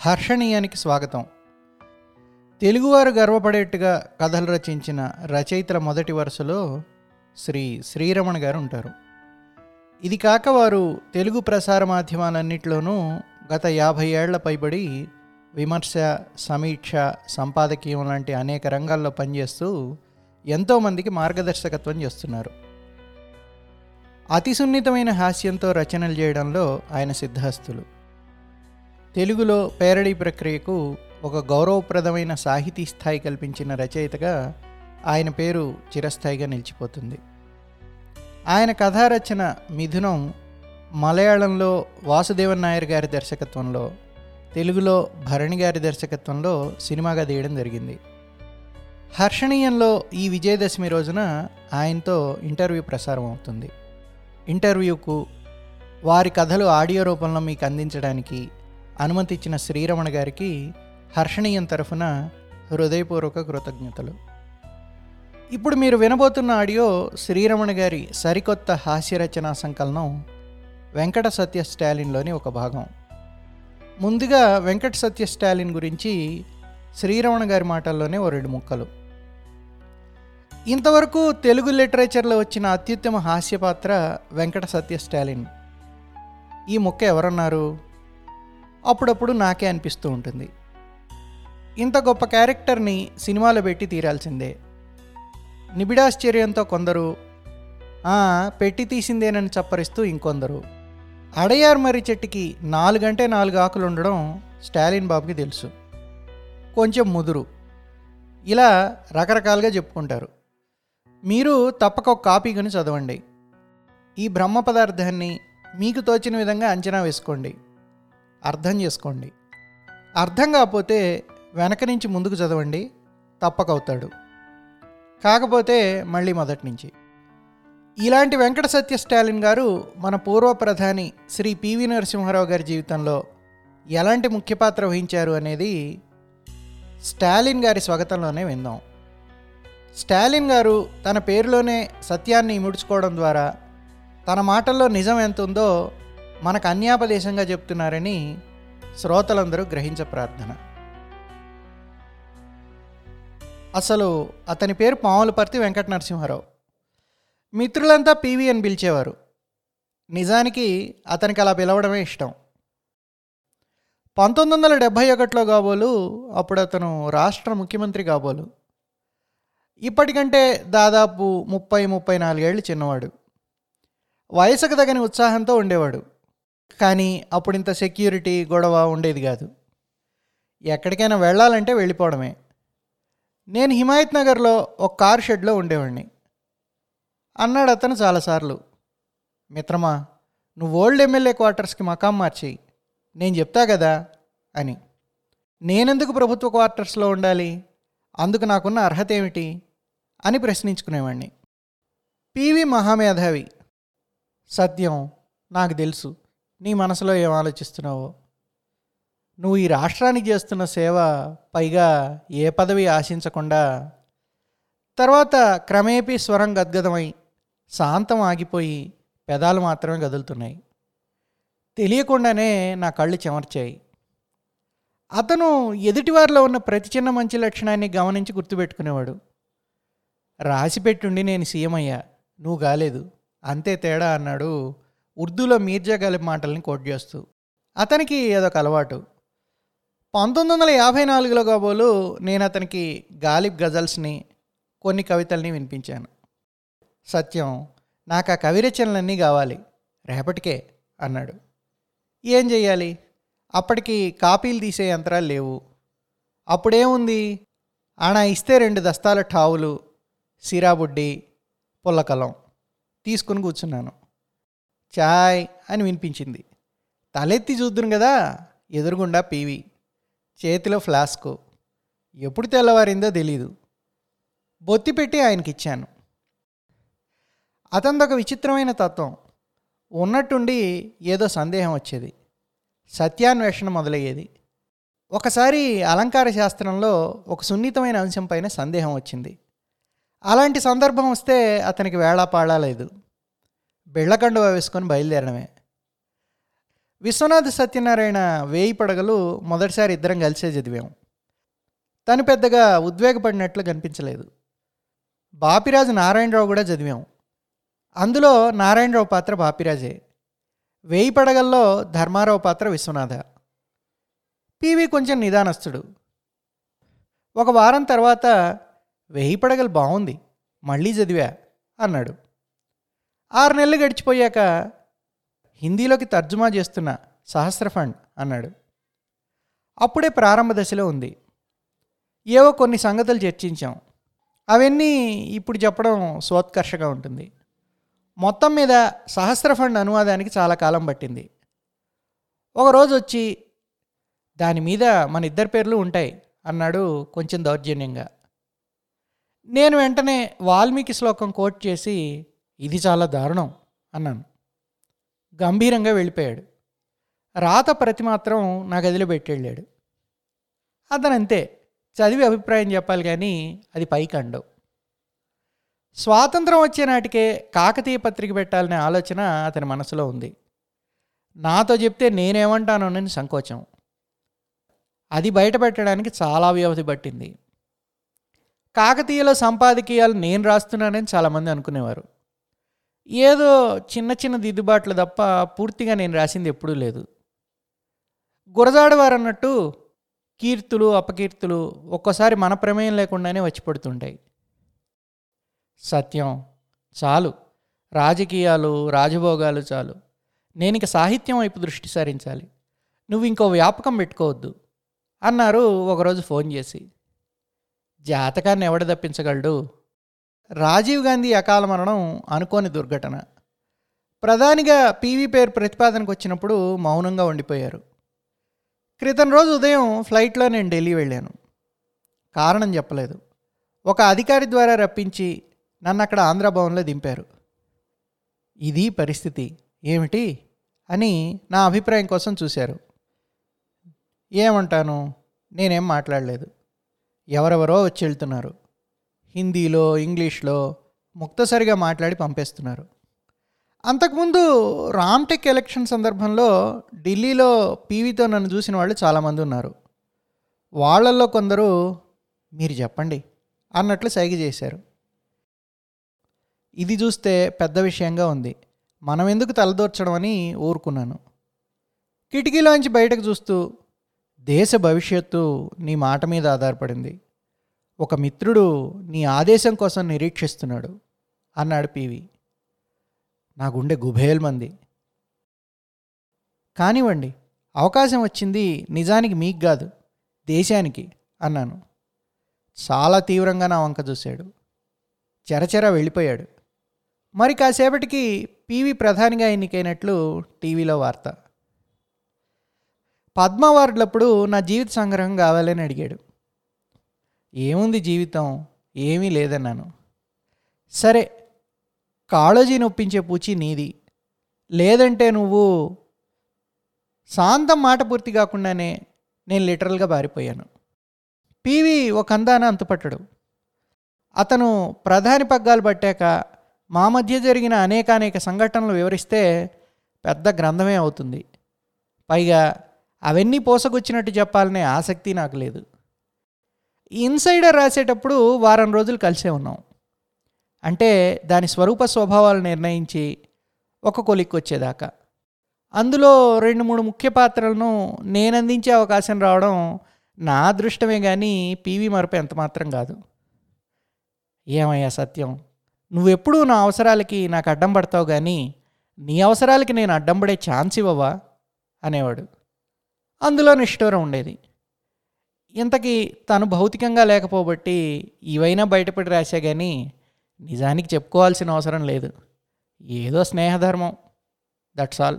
హర్షణీయానికి స్వాగతం. తెలుగువారు గర్వపడేట్టుగా కథలు రచించిన రచయితల మొదటి వరుసలో శ్రీ శ్రీరమణ గారు ఉంటారు. ఇది కాక వారు తెలుగు ప్రసార మాధ్యమాలన్నింటిలోనూ గత యాభై ఏళ్ళ పైబడి విమర్శ సమీక్ష సంపాదకీయం లాంటి అనేక రంగాల్లో పనిచేస్తూ ఎంతోమందికి మార్గదర్శకత్వం చేస్తున్నారు. అతి సున్నితమైన హాస్యంతో రచనలు చేయడంలో ఆయన సిద్ధాస్తులు తెలుగులో పేరడీ ప్రక్రియకు ఒక గౌరవప్రదమైన సాహితీ స్థాయి కల్పించిన రచయితగా ఆయన పేరు చిరస్థాయిగా నిలిచిపోతుంది. ఆయన కథారచన మిథునం మలయాళంలో వాసుదేవన్ నాయర్ గారి దర్శకత్వంలో తెలుగులో భరణి గారి దర్శకత్వంలో సినిమాగా తీయడం జరిగింది. హర్షణీయంలో ఈ విజయదశమి రోజున ఆయనతో ఇంటర్వ్యూ ప్రసారం అవుతుంది. ఇంటర్వ్యూకు వారి కథలు ఆడియో రూపంలో మీకు అందించడానికి అనుమతి ఇచ్చిన శ్రీరమణ గారికి హర్షణీయం తరఫున హృదయపూర్వక కృతజ్ఞతలు. ఇప్పుడు మీరు వినబోతున్న ఆడియో శ్రీరమణ గారి సరికొత్త హాస్యరచనా సంకలనం వెంకట సత్య స్టాలిన్లోని ఒక భాగం. ముందుగా వెంకట సత్య స్టాలిన్ గురించి శ్రీరమణ గారి మాటల్లోనే ఓ రెండు ముక్కలు. ఇంతవరకు తెలుగు లిటరేచర్లో వచ్చిన అత్యుత్తమ హాస్య పాత్ర వెంకట సత్య స్టాలిన్. ఈ ముక్క ఎవరన్నారు? అప్పుడప్పుడు నాకే అనిపిస్తూ ఉంటుంది. ఇంత గొప్ప క్యారెక్టర్ని సినిమాలో పెట్టి తీరాల్సిందే. నిబిడాశ్చర్యంతో కొందరు పెట్టి తీసిందేనని చప్పరిస్తూ ఇంకొందరు. అడయార్ మర్రి చెట్టుకి నాలుగంటే నాలుగు ఆకులు ఉండడం స్టాలిన్ బాబుకి తెలుసు. కొంచెం ముదురు. ఇలా రకరకాలుగా చెప్పుకుంటారు. మీరు తప్పక ఒక కాపీ కొని చదవండి. ఈ బ్రహ్మ పదార్థాన్ని మీకు తోచిన విధంగా అంచనా వేసుకోండి. అర్థం చేసుకోండి. అర్థం కాకపోతే వెనక నుంచి ముందుకు చదవండి తప్పకవుతాడు కాకపోతే మళ్ళీ మొదటి నుంచి. ఇలాంటి వెంకట సత్య స్టాలిన్ గారు మన పూర్వ ప్రధాని శ్రీ పివి నరసింహారావు గారి జీవితంలో ఎలాంటి ముఖ్య పాత్ర వహించారు అనేది స్టాలిన్ గారి స్వాగతంలోనే విందాం. స్టాలిన్ గారు తన పేరులోనే సత్యాన్ని ముడుచుకోవడం ద్వారా తన మాటల్లో నిజం ఎంత ఉందో మనకు అన్యాపదేశంగా చెప్తున్నారని శ్రోతలందరూ గ్రహించ ప్రార్థన. అసలు అతని పేరు పాములపర్తి వెంకట నరసింహారావు మిత్రులంతా పీవీ అని పిలిచేవారు. నిజానికి అతనికి అలా పిలవడమే ఇష్టం. పంతొమ్మిది వందల డెబ్భై ఒకటిలో కాబోలు అప్పుడు అతను రాష్ట్ర ముఖ్యమంత్రి కాబోలు. ఇప్పటికంటే దాదాపు ముప్పై ముప్పై నాలుగేళ్ళు చిన్నవాడు. వయసుకు తగని ఉత్సాహంతో ఉండేవాడు. కానీ అప్పుడు ఇంత సెక్యూరిటీ గొడవ ఉండేది కాదు. ఎక్కడికైనా వెళ్ళాలంటే వెళ్ళిపోవడమే. నేను హిమాయత్ నగర్లో ఒక కార్ షెడ్లో ఉండేవాడిని. అన్నాడు అతను చాలాసార్లు. మిత్రమా నువ్వు ఓల్డ్ ఎమ్మెల్యే క్వార్టర్స్కి మకాం మార్చేయి. నేను చెప్తా కదా అని. నేనెందుకు ప్రభుత్వ క్వార్టర్స్లో ఉండాలి? అందుకు నాకున్న అర్హత ఏమిటి? అని ప్రశ్నించుకునేవాడిని. పివి మహామేధావి. సత్యం నాకు తెలుసు. నీ మనసులో ఏం ఆలోచిస్తున్నావో? నువ్వు ఈ రాష్ట్రానికి చేస్తున్న సేవ పైగా ఏ పదవి ఆశించకుండా తర్వాత క్రమేపీ స్వరం గద్గదమై శాంతం ఆగిపోయి పెదాలు మాత్రమే కదులుతున్నాయి. తెలియకుండానే నా కళ్ళు చెమర్చాయి. అతను ఎదుటివారిలో ఉన్న ప్రతి చిన్న మంచి లక్షణాన్ని గమనించి గుర్తుపెట్టుకునేవాడు. రాసి పెట్టుండి నేను సీఎం అయ్యా నువ్వు కాలేదు అంతే తేడా అన్నాడు ఉర్దూలో మీర్జా గాలిబ్ మాటల్ని కోట్ చేస్తూ. అతనికి అదొక అలవాటు. పంతొమ్మిది వందల యాభై నాలుగులో కాబోలు నేను అతనికి గాలిబ్ గజల్స్ని కొన్ని కవితల్ని వినిపించాను. సత్యం నాకు ఆ కవిరచనలన్నీ కావాలి. రేపటికే అన్నాడు. ఏం చెయ్యాలి? అప్పటికి కాపీలు తీసే యంత్రాలు లేవు. అప్పుడేముంది? ఆనా ఇస్తే రెండు దస్తాల ఠావులు సిరాబుడ్డి పుల్లకలం. తీసుకుని కూర్చున్నాను. చాయ్ అని వినిపించింది. తలెత్తి చూద్దును కదా ఎదురుగుండా పీవి. చేతిలో ఫ్లాస్కు. ఎప్పుడు తెల్లవారిందో తెలీదు. బొత్తి పెట్టి ఆయనకి ఇచ్చాను అతనిదొక విచిత్రమైన తత్వం. ఉన్నట్టుండి ఏదో సందేహం వచ్చేది. సత్యాన్వేషణ మొదలయ్యేది. ఒకసారి అలంకార శాస్త్రంలో ఒక సున్నితమైన అంశం పైన సందేహం వచ్చింది. అలాంటి సందర్భం వస్తే అతనికి వేళాపాడా లేదు. బెళ్ళకండువ వేసుకొని బయలుదేరడమే. విశ్వనాథ సత్యనారాయణ వేయి పడగలు మొదటిసారి ఇద్దరం కలిసే చదివాం తను పెద్దగా ఉద్వేగపడినట్లు కనిపించలేదు. బాపిరాజు నారాయణరావు కూడా చదివాం అందులో నారాయణరావు పాత్ర బాపిరాజే. వేయి పడగల్లో ధర్మారావు పాత్ర విశ్వనాథ. పివి కొంచెం నిదానస్తుడు. ఒక వారం తర్వాత వెయ్యి పడగలు బాగుంది మళ్ళీ చదివా అన్నాడు. ఆరు నెలలు గడిచిపోయాక హిందీలోకి తర్జుమా చేస్తున్న సహస్ర ఫండ్ అన్నాడు. అప్పుడే ప్రారంభ దశలో ఉంది. ఏవో కొన్ని సంగతులు చర్చించాం. అవన్నీ ఇప్పుడు చెప్పడం స్వోత్కర్షగా ఉంటుంది. మొత్తం మీద సహస్ర ఫండ్ అనువాదానికి చాలా కాలం పట్టింది. ఒకరోజు వచ్చి దాని మీద మన ఇద్దరి పేర్లు ఉంటాయి అన్నాడు కొంచెం దౌర్జన్యంగా. నేను వెంటనే వాల్మీకి శ్లోకం కోట్ చేసి ఇది చాలా దారుణం అన్నాను. గంభీరంగా వెళ్ళిపోయాడు. రాత ప్రతి మాత్రం నా గదిలో పెట్టెళ్ళాడు. అతను అంతే చదివి అభిప్రాయం చెప్పాలి కానీ అది పైకి అండవు. స్వాతంత్రం వచ్చే నాటికే కాకతీయ పత్రిక పెట్టాలనే ఆలోచన అతని మనసులో ఉంది. నాతో చెప్తే నేనేమంటానోనని సంకోచం. అది బయట పెట్టడానికి చాలా వ్యవధి పట్టింది. కాకతీయలో సంపాదకీయాలు నేను రాస్తున్నానని చాలామంది అనుకునేవారు. ఏదో చిన్న చిన్న దిద్దుబాట్లు తప్ప పూర్తిగా నేను రాసింది ఎప్పుడూ లేదు. గురజాడవారు అన్నట్టు కీర్తులు అపకీర్తులు ఒక్కోసారి మన ప్రమేయం లేకుండానే వచ్చి పడుతుంటాయి. సత్యం చాలు. రాజకీయాలు రాజభోగాలు చాలు. నేను ఇక సాహిత్యం వైపు దృష్టి సారించాలి. నువ్వు ఇంకో వ్యాపకం పెట్టుకోవద్దు అన్నారు ఒకరోజు ఫోన్ చేసి. జాతకాన్ని ఎవడ తప్పించగలడు? రాజీవ్ గాంధీ అకాల మరణం అనుకోని దుర్ఘటన. ప్రధానిగా పీవీ పేరు ప్రతిపాదనకు వచ్చినప్పుడు మౌనంగా ఉండిపోయారు. క్రితం రోజు ఉదయం ఫ్లైట్లో నేను ఢిల్లీ వెళ్ళాను. కారణం చెప్పలేదు. ఒక అధికారి ద్వారా రప్పించి నన్ను అక్కడ ఆంధ్రభవన్లో దింపారు. ఇది పరిస్థితి ఏమిటి అని నా అభిప్రాయం కోసం చూశారు. ఏమంటాను? నేనేం మాట్లాడలేదు. ఎవరెవరో వచ్చి వెళ్తున్నారు. హిందీలో ఇంగ్లీష్లో ముక్తసరిగా మాట్లాడి పంపేస్తున్నారు. అంతకుముందు రామ్టెక్ ఎలక్షన్ సందర్భంలో ఢిల్లీలో పీవీతో నన్ను చూసిన వాళ్ళు చాలామంది ఉన్నారు. వాళ్ళల్లో కొందరు మీరు చెప్పండి అన్నట్లు సైగ చేశారు. ఇది చూస్తే పెద్ద విషయంగా ఉంది. మనం ఎందుకు తలదోర్చడం అని ఊరుకున్నాను. కిటికీలోంచి బయటకు చూస్తూ దేశ భవిష్యత్తు నీ మాట మీద ఆధారపడింది. ఒక మిత్రుడు నీ ఆదేశం కోసం నిరీక్షిస్తున్నాడు అన్నాడు పీవి. నా గుండె గుభేల్మంది కానివ్వండి అవకాశం వచ్చింది నిజానికి మీకు కాదు దేశానికి అన్నాను. చాలా తీవ్రంగా నా వంక చూశాడు. చెరచెర వెళ్ళిపోయాడు. మరి కాసేపటికి పీవీ ప్రధానిగా ఎన్నికైనట్లు టీవీలో వార్త. పద్మ అవార్డులప్పుడు నా జీవిత సంగ్రహం కావాలని అడిగాడు. ఏముంది జీవితం? ఏమీ లేదన్నాను. సరే కాళోజీ నొప్పించే పూచి నీది. లేదంటే నువ్వు శాంతం మాట పూర్తి కాకుండానే నేను లిటరల్గా బారిపోయాను. పీవి ఒక అందాన అంతుపట్టడు. అతను ప్రధాని పగ్గాలు పట్టాక మా మధ్య జరిగిన అనేకానేక సంఘటనలు వివరిస్తే పెద్ద గ్రంథమే అవుతుంది. పైగా అవన్నీ పోసగొచ్చినట్టు చెప్పాలనే ఆసక్తి నాకు లేదు. ఇన్సైడర్ రాసేటప్పుడు వారం రోజులు కలిసే ఉన్నాం. అంటే దాని స్వరూప స్వభావాలు నిర్ణయించి ఒక కొలిక్కి వచ్చేదాకా. అందులో రెండు మూడు ముఖ్య పాత్రలను నేను అందించే అవకాశం రావడం నా అదృష్టమే కానీ పీవీ మరపు ఎంత మాత్రం కాదు. ఏమయ్యా సత్యం? నువ్వెప్పుడూ నా అవసరాలకి నాకు అడ్డం పడతావు కానీ నీ అవసరాలకి నేను అడ్డం పడే ఛాన్స్ ఇవ్వవా? అనేవాడు. అందులో నిష్ఠూరం ఉండేది. ఇంతకీ తను భౌతికంగా లేకపోబట్టి ఇవైనా బయటపడి రాశా కానీ నిజానికి చెప్పుకోవాల్సిన అవసరం లేదు. ఏదో స్నేహధర్మం. దట్స్ ఆల్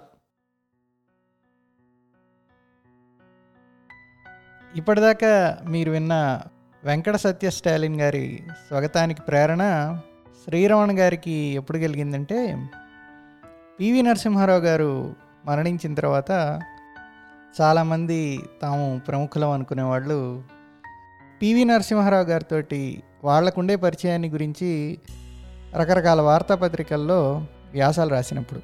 ఇప్పటిదాకా మీరు విన్న వెంకట సత్య స్టాలిన్ గారి స్వాగతానికి ప్రేరణ శ్రీరమణ గారికి ఎప్పుడు కలిగిందంటే పివి నరసింహారావు గారు మరణించిన తర్వాత చాలామంది తాము ప్రముఖులం అనుకునే వాళ్ళు పివి నరసింహారావు గారితో వాళ్ళకుండే పరిచయాన్ని గురించి రకరకాల వార్తాపత్రికల్లో వ్యాసాలు రాసినప్పుడు.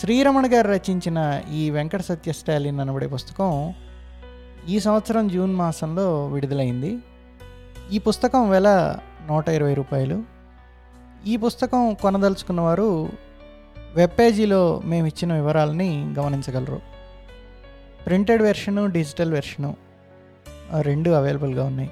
శ్రీరమణ గారు రచించిన ఈ వెంకట సత్య స్టాలిన్ అనబడే పుస్తకం ఈ సంవత్సరం జూన్ మాసంలో విడుదలైంది. ఈ పుస్తకం వెల నూట ఇరవై రూపాయలు. ఈ పుస్తకం కొనదలుచుకున్నవారు వెబ్ పేజీలో మేము ఇచ్చిన వివరాలని గమనించగలరు. ప్రింటెడ్ వెర్షను డిజిటల్ వెర్షను రెండు అవైలబుల్గా ఉన్నాయి.